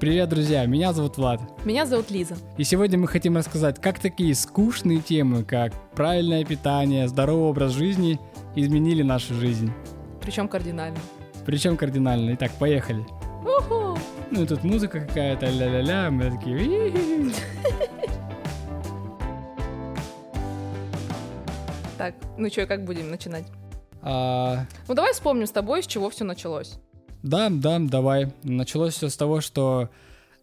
Привет, друзья! Меня зовут Влад. Меня зовут Лиза. И сегодня мы хотим рассказать, как такие скучные темы, как правильное питание, здоровый образ жизни изменили нашу жизнь. Причем кардинально. Причем кардинально. Итак, поехали. Уху! Ну и тут музыка какая-то, ля-ля-ля, мы такие... Так, ну что, как будем начинать? А, Ну давай вспомним с тобой, с чего все началось. Да, да, давай. Началось все с того, что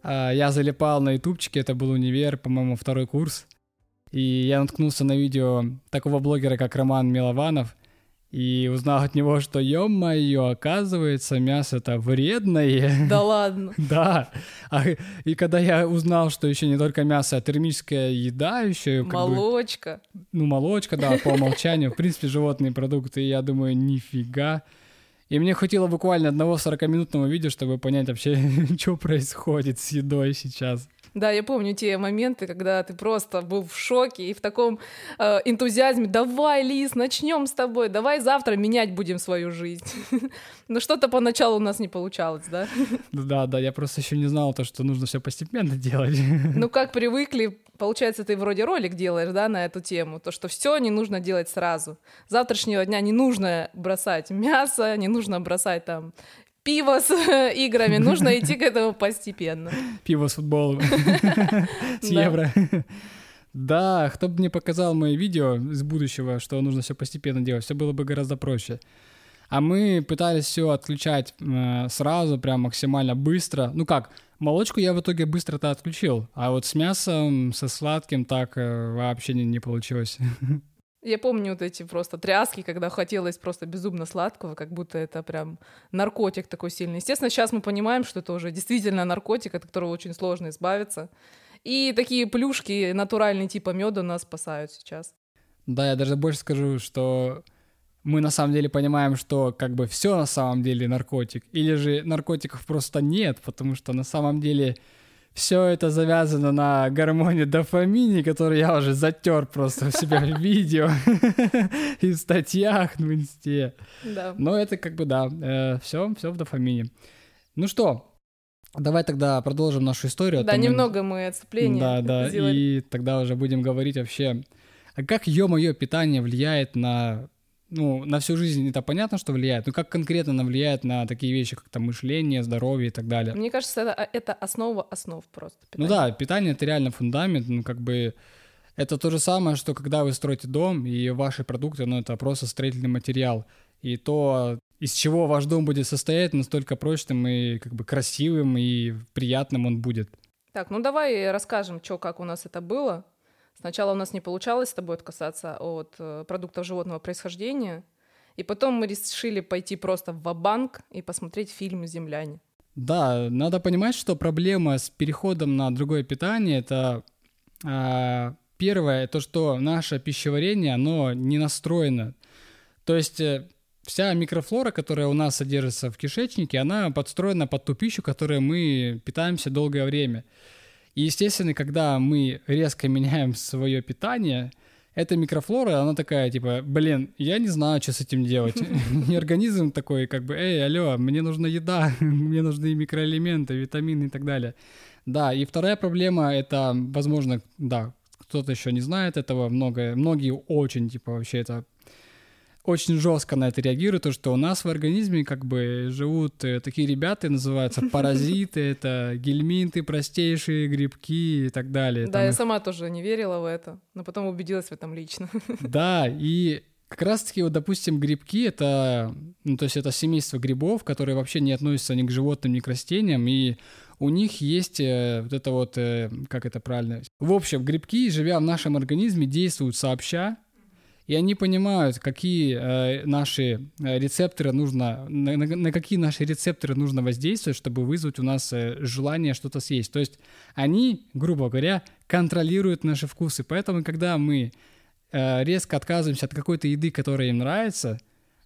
а, я залипал на ютубчике, это был универ, по-моему, второй курс. И я наткнулся на видео такого блогера, как Роман Милованов, и узнал от него, что, ё-моё, оказывается, мясо это вредное. Да ладно. Да. А, и когда я узнал, что еще не только мясо, а термическая еда еще, как бы, Молочка. ну, молочка, да, по умолчанию, в принципе, животные продукты, и я думаю, нифига. И мне хватило буквально одного 40-минутного видео, чтобы понять вообще, что происходит с едой сейчас. Да, я помню те моменты, когда ты просто был в шоке и в таком э, энтузиазме. Давай, Лиз, начнем с тобой, давай завтра менять будем свою жизнь. Но что-то поначалу у нас не получалось, да? Да, да, я просто еще не знал то, что нужно все постепенно делать. Ну, как привыкли, получается, ты вроде ролик делаешь, да, на эту тему, то, что все не нужно делать сразу. С завтрашнего дня не нужно бросать мясо, не нужно бросать там пиво с играми, нужно идти к этому постепенно. Пиво с футболом. С евро. Да, кто бы мне показал мои видео из будущего, что нужно все постепенно делать, все было бы гораздо проще. А мы пытались все отключать э, сразу, прям максимально быстро. Ну как, молочку я в итоге быстро-то отключил, а вот с мясом, со сладким так э, вообще не, не получилось. Я помню вот эти просто тряски, когда хотелось просто безумно сладкого, как будто это прям наркотик такой сильный. Естественно, сейчас мы понимаем, что это уже действительно наркотик, от которого очень сложно избавиться. И такие плюшки натуральные типа меда нас спасают сейчас. Да, я даже больше скажу, что мы на самом деле понимаем, что как бы все на самом деле наркотик, или же наркотиков просто нет, потому что на самом деле все это завязано на гормоне дофамине, который я уже затер просто в себя в видео и в статьях в инсте. Да. Но это как бы да, все, все в дофамине. Ну что, давай тогда продолжим нашу историю. а Да, немного мы отступления да, да, сделали. и тогда уже будем говорить вообще, а как ё-моё питание влияет на, ну, на всю жизнь, это понятно, что влияет, но как конкретно оно влияет на такие вещи, как там мышление, здоровье и так далее. Мне кажется, это, это основа основ просто. Ну питания. да, питание это реально фундамент, ну как бы это то же самое, что когда вы строите дом, и ваши продукты, ну это просто строительный материал. И то, из чего ваш дом будет состоять, настолько прочным и как бы красивым и приятным он будет. Так, ну давай расскажем, что, как у нас это было. Сначала у нас не получалось с тобой отказаться от э, продуктов животного происхождения, и потом мы решили пойти просто в банк и посмотреть фильм «Земляне». Да, надо понимать, что проблема с переходом на другое питание это а, первое, то что наше пищеварение, оно не настроено. То есть э, вся микрофлора, которая у нас содержится в кишечнике, она подстроена под ту пищу, которой мы питаемся долгое время. И, естественно, когда мы резко меняем свое питание, эта микрофлора, она такая, типа, блин, я не знаю, что с этим делать. И организм такой, как бы, эй, алло, мне нужна еда, мне нужны микроэлементы, витамины и так далее. Да, и вторая проблема, это, возможно, да, кто-то еще не знает этого, много, многие очень, типа, вообще это очень жестко на это реагируют, то, что у нас в организме как бы живут э, такие ребята, называются паразиты, это гельминты, простейшие грибки и так далее. Да, Там я их сама тоже не верила в это, но потом убедилась в этом лично. Да, и как раз-таки, вот, допустим, грибки — это, ну, то есть это семейство грибов, которые вообще не относятся ни к животным, ни к растениям, и у них есть э, вот это вот, э, как это правильно? В общем, грибки, живя в нашем организме, действуют сообща, и они понимают, какие э, наши э, рецепторы нужно, на, на- на какие наши рецепторы нужно воздействовать, чтобы вызвать у нас э, желание что-то съесть. То есть они, грубо говоря, контролируют наши вкусы. Поэтому, когда мы э, резко отказываемся от какой-то еды, которая им нравится,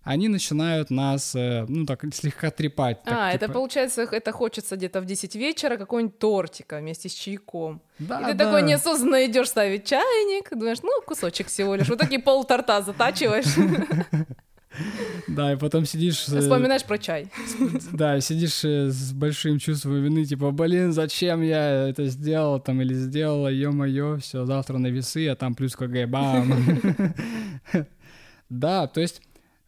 они начинают нас, э, ну так, слегка трепать. так, а, это типа, получается, это хочется где-то в 10 вечера какой-нибудь тортика вместе с чайком. Да, и ты да. такой неосознанно идешь ставить чайник, думаешь, ну, кусочек всего лишь. Вот такие пол торта затачиваешь. Да, и потом сидишь... э, Вспоминаешь про чай. Да, сидишь э, с большим чувством вины, типа, блин, зачем я это сделал там или сделала, ё-моё, все, завтра на весы, а там плюс КГ, бам. Да, то есть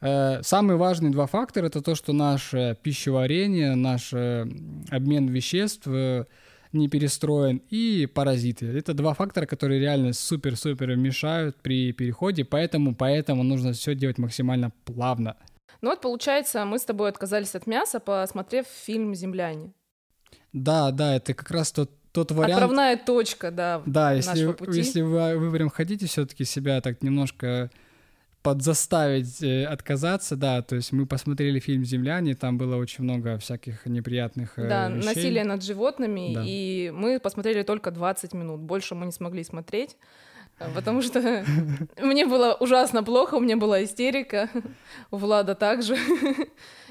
э, самые важные два фактора это то, что наше пищеварение, наш э, обмен веществ э, не перестроен, и паразиты. Это два фактора, которые реально супер-супер мешают при переходе, поэтому, поэтому нужно все делать максимально плавно. Ну вот, получается, мы с тобой отказались от мяса, посмотрев фильм «Земляне». Да, да, это как раз тот, тот вариант. Отправная точка, да, Да, если, пути. если вы, вы прям хотите все-таки себя так немножко подзаставить э, отказаться, да, то есть мы посмотрели фильм «Земляне», там было очень много всяких неприятных э, Да, вещей. насилие над животными, Да. и мы посмотрели только 20 минут, больше мы не смогли смотреть, э, потому что мне было ужасно плохо, у меня была истерика, у Влада также.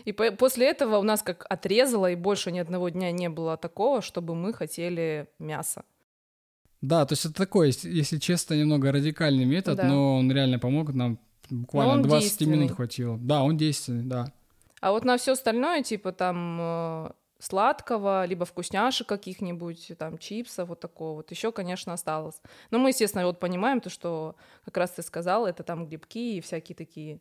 И по- после этого у нас как отрезало, и больше ни одного дня не было такого, чтобы мы хотели мясо. Да, то есть это такой, если- если честно, немного радикальный метод, Да. но он реально помог нам, буквально он 20 минут действенный. хватило. Да, он действенный, да. А вот на все остальное, типа там э, сладкого, либо вкусняшек каких-нибудь, там чипсов, вот такого вот, еще, конечно, осталось. Но мы, естественно, вот понимаем то, что как раз ты сказал, это там грибки и всякие такие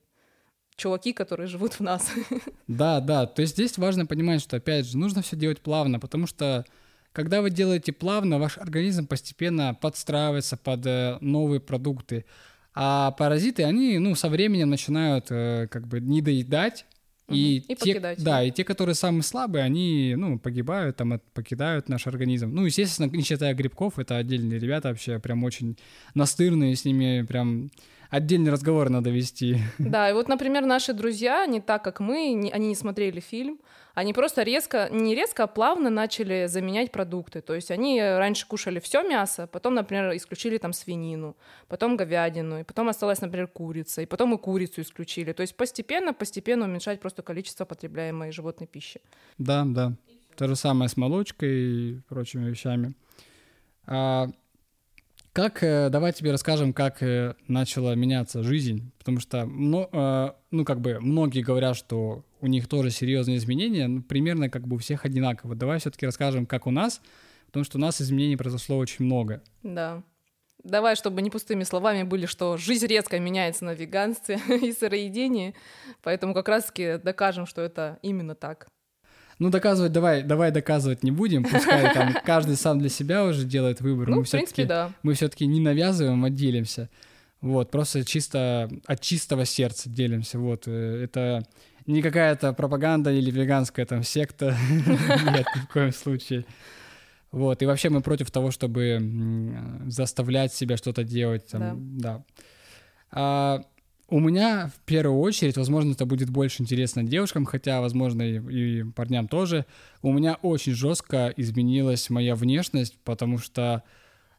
чуваки, которые живут в нас. Да, да, то есть здесь важно понимать, что, опять же, нужно все делать плавно, потому что когда вы делаете плавно, ваш организм постепенно подстраивается под э, новые продукты, а паразиты, они, ну, со временем начинают э, как бы недоедать, и. И те, покидать, да, да. и те, которые самые слабые, они, ну, погибают, там, от- покидают наш организм. Ну, естественно, не считая грибков, это отдельные ребята вообще прям очень настырные, с ними прям отдельный разговор надо вести. Да, и вот, например, наши друзья, не так, как мы, не- они не смотрели фильм, они просто резко, не резко, а плавно начали заменять продукты. То есть они раньше кушали все мясо, потом, например, исключили там свинину, потом говядину, и потом осталась, например, курица, и потом и курицу исключили. То есть постепенно, постепенно уменьшать просто количество потребляемой животной пищи. Да, да. То же самое с молочкой и прочими вещами. А, как, э, давай тебе расскажем, как э, начала меняться жизнь, потому что, э, ну, как бы, многие говорят, что у них тоже серьезные изменения, ну, примерно как бы у всех одинаково. Давай все-таки расскажем, как у нас, потому что у нас изменений произошло очень много. Да. Давай, чтобы не пустыми словами были, что жизнь резко меняется на веганстве и сыроедении, поэтому как раз-таки докажем, что это именно так. Ну, доказывать давай, давай доказывать не будем, пускай там каждый сам для себя уже делает выбор. Ну, Мы в принципе, да. мы все-таки не навязываем, а делимся. Вот, просто чисто от чистого сердца делимся. Вот, э, это не какая-то пропаганда или веганская там секта. Нет, ни в коем случае. Вот, и вообще мы против того, чтобы заставлять себя что-то делать. Там, да. А, у меня в первую очередь, возможно, это будет больше интересно девушкам, хотя, возможно, и, и парням тоже. У меня очень жестко изменилась моя внешность, потому что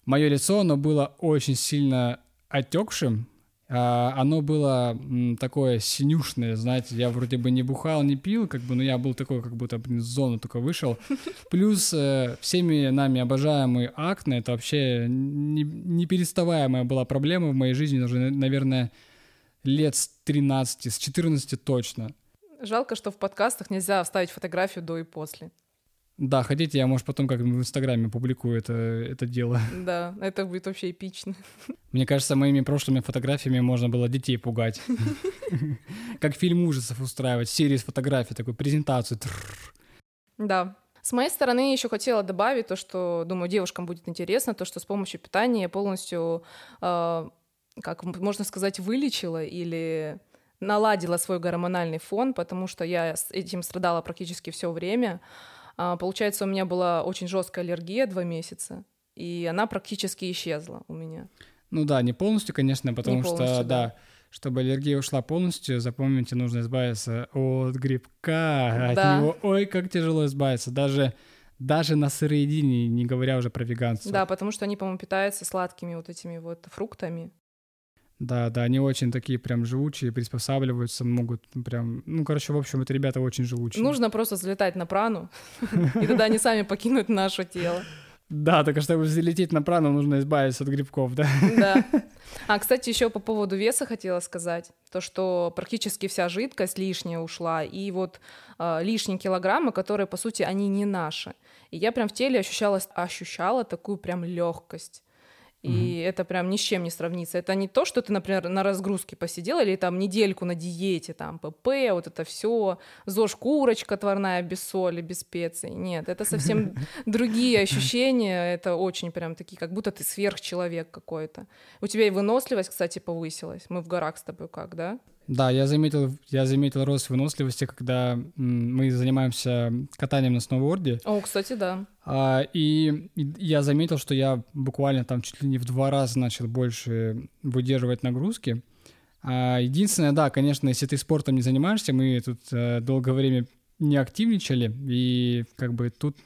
мое лицо, оно было очень сильно отекшим. А, оно было такое синюшное, знаете, я вроде бы не бухал, не пил, как бы, но я был такой, как будто блин, с зоны только вышел. Плюс э, всеми нами обожаемый акне, это вообще не- непереставаемая была проблема в моей жизни уже, наверное, лет с 13, с 14 точно. Жалко, что в подкастах нельзя вставить фотографию до и после. Да, хотите, я, может, потом как в Инстаграме публикую это, это дело. Да, это будет вообще эпично. Мне кажется, моими прошлыми фотографиями можно было детей пугать. Как фильм ужасов устраивать, серию из фотографий, такую презентацию. Да. С моей стороны еще хотела добавить то, что, думаю, девушкам будет интересно, то, что с помощью питания полностью, э, как можно сказать, вылечила или наладила свой гормональный фон, потому что я с этим страдала практически все время. А, получается, у меня была очень жесткая аллергия два месяца, и она практически исчезла у меня. Ну да, не полностью, конечно, потому что, полностью, да, да. чтобы аллергия ушла полностью, запомните, нужно избавиться от грибка, от Да. него, ой, как тяжело избавиться, даже, даже на сыроедении, не говоря уже про веганство. Да, потому что они, по-моему, питаются сладкими вот этими вот фруктами. Да, да, они очень такие прям живучие, приспосабливаются, могут прям, ну, короче, в общем, это ребята очень живучие. Нужно просто залетать на прану, и тогда они сами покинут наше тело. Да, только чтобы залететь на прану, нужно избавиться от грибков, да? Да. А, кстати, еще по поводу веса хотела сказать. То, что практически вся жидкость лишняя ушла, и вот э, лишние килограммы, которые, по сути, они не наши. И я прям в теле ощущала, ощущала такую прям легкость. И mm это прям ни с чем не сравнится. Это не то, что ты, например, на разгрузке посидел или там недельку на диете, там ПП, вот это все, ЗОЖ курочка тварная без соли, без специй. Нет, это совсем другие ощущения. Это очень прям такие, как будто ты сверхчеловек какой-то. У тебя и выносливость, кстати, повысилась. Мы в горах с тобой как, да? Да, я заметил, я заметил рост выносливости, когда мы занимаемся катанием на сноуборде. О, кстати, да. А, и я заметил, что я буквально там чуть ли не в два раза начал больше выдерживать нагрузки. А, единственное, да, конечно, если ты спортом не занимаешься, мы тут а, долгое время не активничали, и как бы тут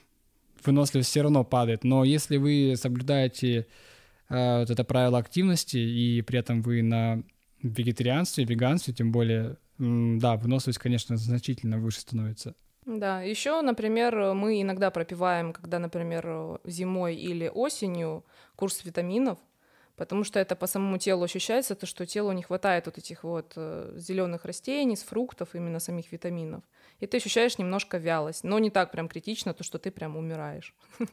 выносливость все равно падает. Но если вы соблюдаете а, вот это правило активности, и при этом вы на вегетарианстве, веганстве, тем более, да, выносливость, конечно, значительно выше становится. Да, еще, например, мы иногда пропиваем, когда, например, зимой или осенью курс витаминов, потому что это по самому телу ощущается, то, что телу не хватает вот этих вот э, зеленых растений, с фруктов, именно самих витаминов. И ты ощущаешь немножко вялость, но не так прям критично, то, что ты прям умираешь.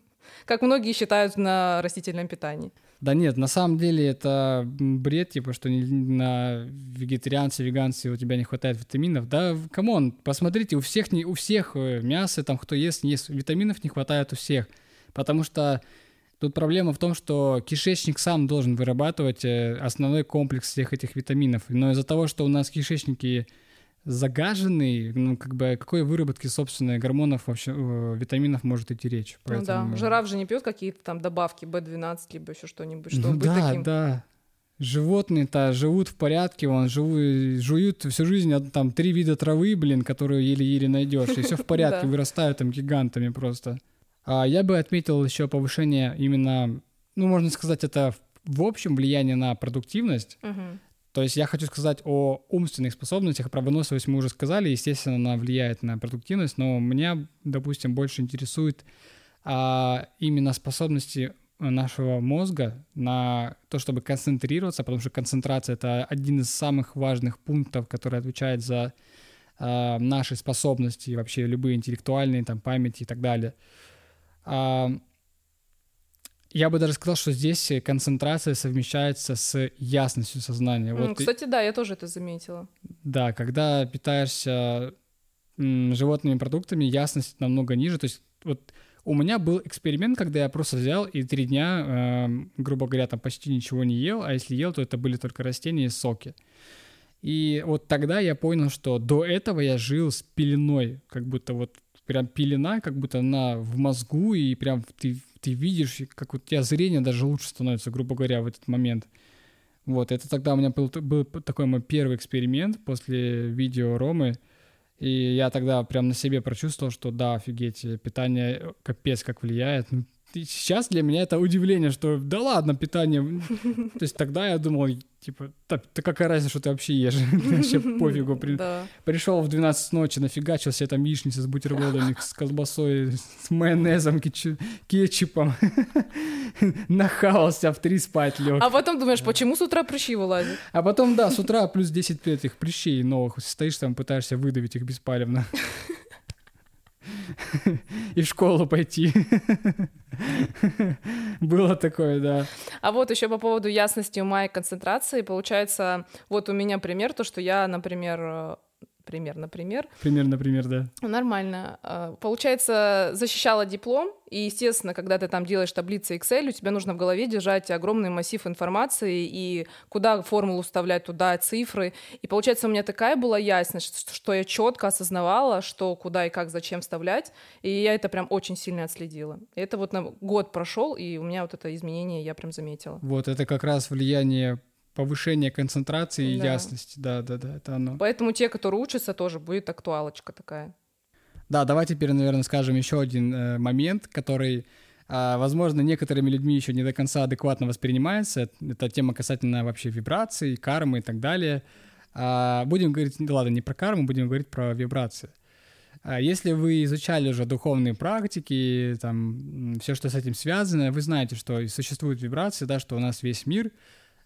Как многие считают на растительном питании. Да нет, на самом деле это бред, типа, что на вегетарианце, веганце у тебя не хватает витаминов. Да, come on, посмотрите, у всех, не, у всех э, мясо, там, кто ест, не ест, витаминов не хватает у всех. Потому что тут проблема в том, что кишечник сам должен вырабатывать э, основной комплекс всех этих витаминов. Но из-за того, что у нас кишечники загаженный, ну, как бы, какой выработке, собственно, гормонов, вообще, э, витаминов может идти речь. Поэтому... Ну да, жираф же не пьет какие-то там добавки B12, либо еще что-нибудь, чтобы ну, быть да, таким. Да, Животные-то живут в порядке, вон, живут, жуют всю жизнь там три вида травы, блин, которые еле-еле найдешь, и все в порядке, вырастают там гигантами просто. А я бы отметил еще повышение именно, ну, можно сказать, это в общем влияние на продуктивность. Угу. То есть я хочу сказать о умственных способностях, про выносливость мы уже сказали, естественно, она влияет на продуктивность, но меня, допустим, больше интересует а, именно способности нашего мозга на то, чтобы концентрироваться, потому что концентрация — это один из самых важных пунктов, который отвечает за а, наши способности, вообще любые интеллектуальные, там, памяти и так далее. А, я бы даже сказал, что здесь концентрация совмещается с ясностью сознания. Вот Кстати, да, я тоже это заметила. Да, когда питаешься животными продуктами, ясность намного ниже. То есть вот у меня был эксперимент, когда я просто взял и три дня, э, грубо говоря, там почти ничего не ел, а если ел, то это были только растения и соки. И вот тогда я понял, что до этого я жил с пеленой, как будто вот прям пелена, как будто она в мозгу, и прям ты ты видишь, как у тебя зрение даже лучше становится, грубо говоря, в этот момент. Вот, это тогда у меня был, был такой мой первый эксперимент после видео Ромы, и я тогда прям на себе прочувствовал, что да, офигеть, питание капец как влияет. Ну, сейчас для меня это удивление, что да ладно, питание. То есть тогда я думал, типа, да, да какая разница, что ты вообще ешь? Вообще пофигу. При... Да. Пришел в 12 ночи, нафигачил себе там яичницы с бутербродами, с колбасой, с майонезом, кетчупом. Нахавался, в три спать лег. А потом думаешь, почему с утра прыщи вылазят? А потом, да, с утра плюс 10 этих прыщей новых. Стоишь там, пытаешься выдавить их беспалевно и в школу пойти. Было такое, да. А вот еще по поводу ясности ума и концентрации, получается, вот у меня пример, то, что я, например, пример, например. Пример, например, да. Нормально. А, получается, защищала диплом, и, естественно, когда ты там делаешь таблицы Excel, у тебя нужно в голове держать огромный массив информации, и куда формулу вставлять, туда цифры. И, получается, у меня такая была ясность, что я четко осознавала, что куда и как, зачем вставлять, и я это прям очень сильно отследила. И это вот на год прошел, и у меня вот это изменение я прям заметила. Вот, это как раз влияние повышение концентрации и да. ясности. Да, да, да, это оно. Поэтому те, которые учатся, тоже будет актуалочка такая. Да, давай теперь, наверное, скажем еще один э, момент, который, э, возможно, некоторыми людьми еще не до конца адекватно воспринимается. Это тема касательно вообще вибраций, кармы и так далее. А, будем говорить, ну ладно, не про карму, будем говорить про вибрации. А если вы изучали уже духовные практики, там, все, что с этим связано, вы знаете, что существуют вибрации, да, что у нас весь мир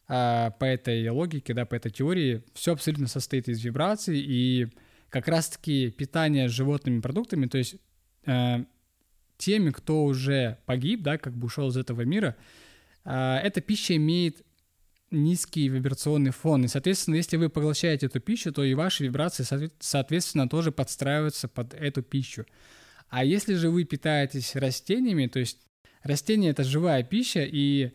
по этой логике, да, по этой теории, все абсолютно состоит из вибраций, и как раз-таки питание животными продуктами, то есть э, теми, кто уже погиб, да, как бы ушел из этого мира, э, эта пища имеет низкий вибрационный фон. И, соответственно, если вы поглощаете эту пищу, то и ваши вибрации, соответственно, тоже подстраиваются под эту пищу. А если же вы питаетесь растениями, то есть растения — это живая пища, и а,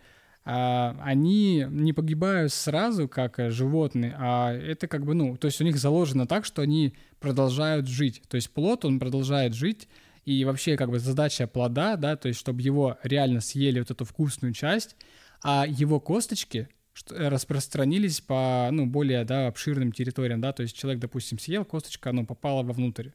они не погибают сразу, как животные, а это как бы, ну, то есть у них заложено так, что они продолжают жить. То есть плод, он продолжает жить, и вообще как бы задача плода, да, то есть чтобы его реально съели вот эту вкусную часть, а его косточки — Э, распространились по, ну, более, да, обширным территориям, да, то есть человек, допустим, съел, косточка, ну, попала вовнутрь.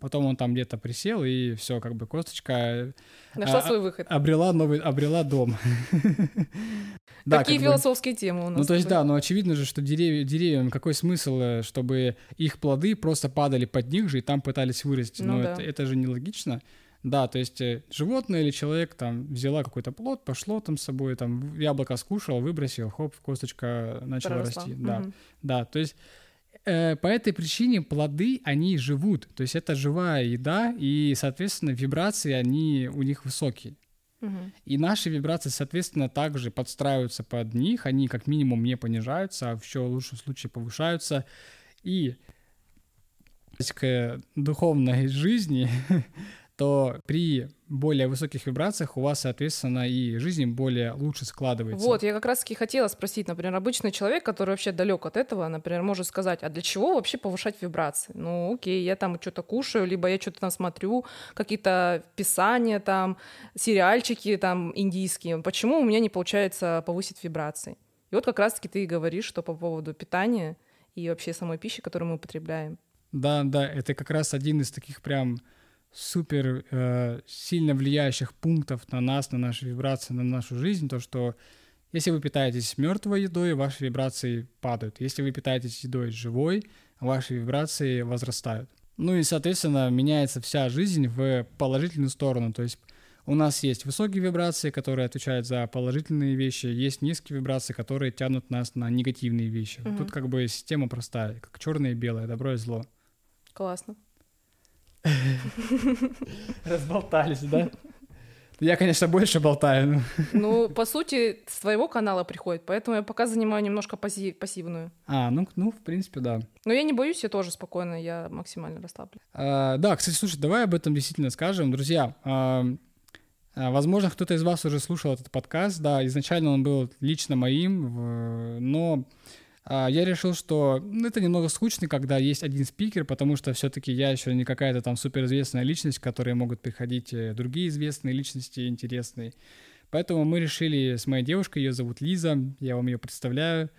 Потом он там где-то присел, и все, как бы косточка э, Нашла а, свой выход. Обрела новый, обрела дом. Какие философские темы у нас? Ну, то есть, да, но очевидно же, что деревья, деревьям какой смысл, э, чтобы их плоды просто падали под них же и там пытались вырасти? Ну, это, это же нелогично. Да, то есть э, животное или человек там взяла какой-то плод, пошло там с собой, там яблоко скушал, выбросил, хоп, косточка начала Проросла. расти. Угу. Да, да, то есть э, по этой причине плоды, они живут, то есть это живая еда, и, соответственно, вибрации, они у них высокие. И наши вибрации, соответственно, также подстраиваются под них, они как минимум не понижаются, а в еще лучшем случае повышаются. И к духовной жизни то при более высоких вибрациях у вас, соответственно, и жизнь более лучше складывается. Вот, я как раз-таки хотела спросить, например, обычный человек, который вообще далек от этого, например, может сказать, а для чего вообще повышать вибрации? Ну, окей, я там что-то кушаю, либо я что-то там смотрю, какие-то писания там, сериальчики там индийские. Почему у меня не получается повысить вибрации? И вот как раз-таки ты говоришь, что по поводу питания и вообще самой пищи, которую мы употребляем. Да, да, это как раз один из таких прям супер э, сильно влияющих пунктов на нас, на наши вибрации, на нашу жизнь, то что если вы питаетесь мертвой едой, ваши вибрации падают. Если вы питаетесь едой живой, ваши вибрации возрастают. Ну и, соответственно, меняется вся жизнь в положительную сторону. То есть у нас есть высокие вибрации, которые отвечают за положительные вещи, есть низкие вибрации, которые тянут нас на негативные вещи. Угу. Тут как бы система простая, как черное и белое, добро и зло. Классно. Разболтались, да? Я, конечно, больше болтаю. Ну, по сути, с твоего канала приходит, поэтому я пока занимаю немножко пассив, пассивную. А, ну, ну, в принципе, да. Но я не боюсь, я тоже спокойно, я максимально расслаблен. А, да, кстати, слушай, давай об этом действительно скажем. Друзья, а, а, возможно, кто-то из вас уже слушал этот подкаст, да, изначально он был лично моим, но я решил, что ну, это немного скучно, когда есть один спикер, потому что все-таки я еще не какая-то там суперизвестная личность, к которой могут приходить э, другие известные личности интересные. Поэтому мы решили с моей девушкой, ее зовут Лиза, я вам ее представляю.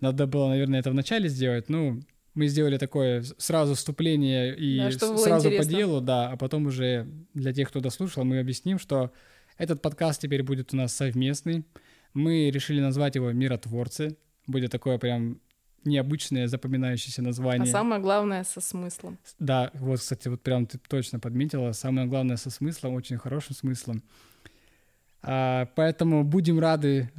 Надо было, наверное, это вначале сделать, ну, мы сделали такое сразу вступление и да, сразу интересно. по делу, да, а потом уже для тех, кто дослушал, мы объясним, что этот подкаст теперь будет у нас совместный. Мы решили назвать его «Миротворцы», будет такое прям необычное запоминающееся название. А самое главное со смыслом. Да, вот, кстати, вот прям ты точно подметила. Самое главное со смыслом, очень хорошим смыслом. А, поэтому будем рады,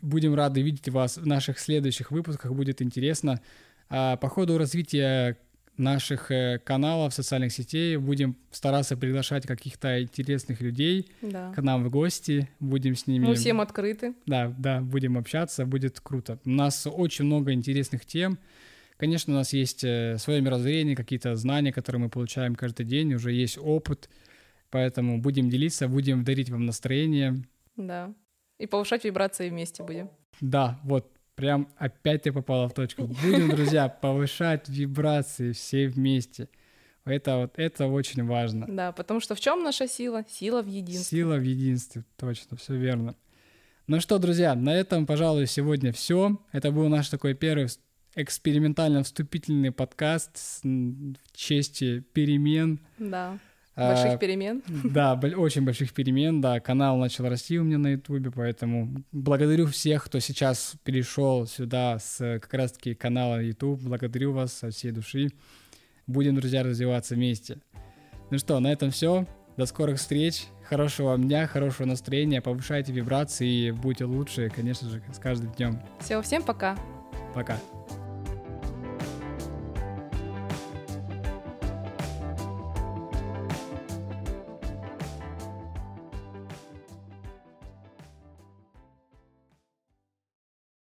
будем рады видеть вас в наших следующих выпусках. Будет интересно. А, по ходу развития наших э, каналов, социальных сетей. Будем стараться приглашать каких-то интересных людей да. к нам в гости. Будем с ними... Мы всем открыты. Да, да, будем общаться, будет круто. У нас очень много интересных тем. Конечно, у нас есть э, свое мировоззрение, какие-то знания, которые мы получаем каждый день, уже есть опыт, поэтому будем делиться, будем дарить вам настроение. Да, и повышать вибрации вместе будем. Да, вот Прям опять ты попала в точку. Будем, друзья, повышать вибрации все вместе. Это вот это очень важно. Да, потому что в чем наша сила? Сила в единстве. Сила в единстве, точно, все верно. Ну что, друзья, на этом, пожалуй, сегодня все. Это был наш такой первый экспериментально вступительный подкаст в чести перемен. Да. Больших а, перемен. Да, очень больших перемен, да. Канал начал расти у меня на Ютубе, поэтому благодарю всех, кто сейчас перешел сюда с как раз-таки канала YouTube. Благодарю вас со всей души. Будем, друзья, развиваться вместе. Ну что, на этом все. До скорых встреч. Хорошего вам дня, хорошего настроения. Повышайте вибрации и будьте лучше, конечно же, с каждым днем. Все, всем пока. Пока.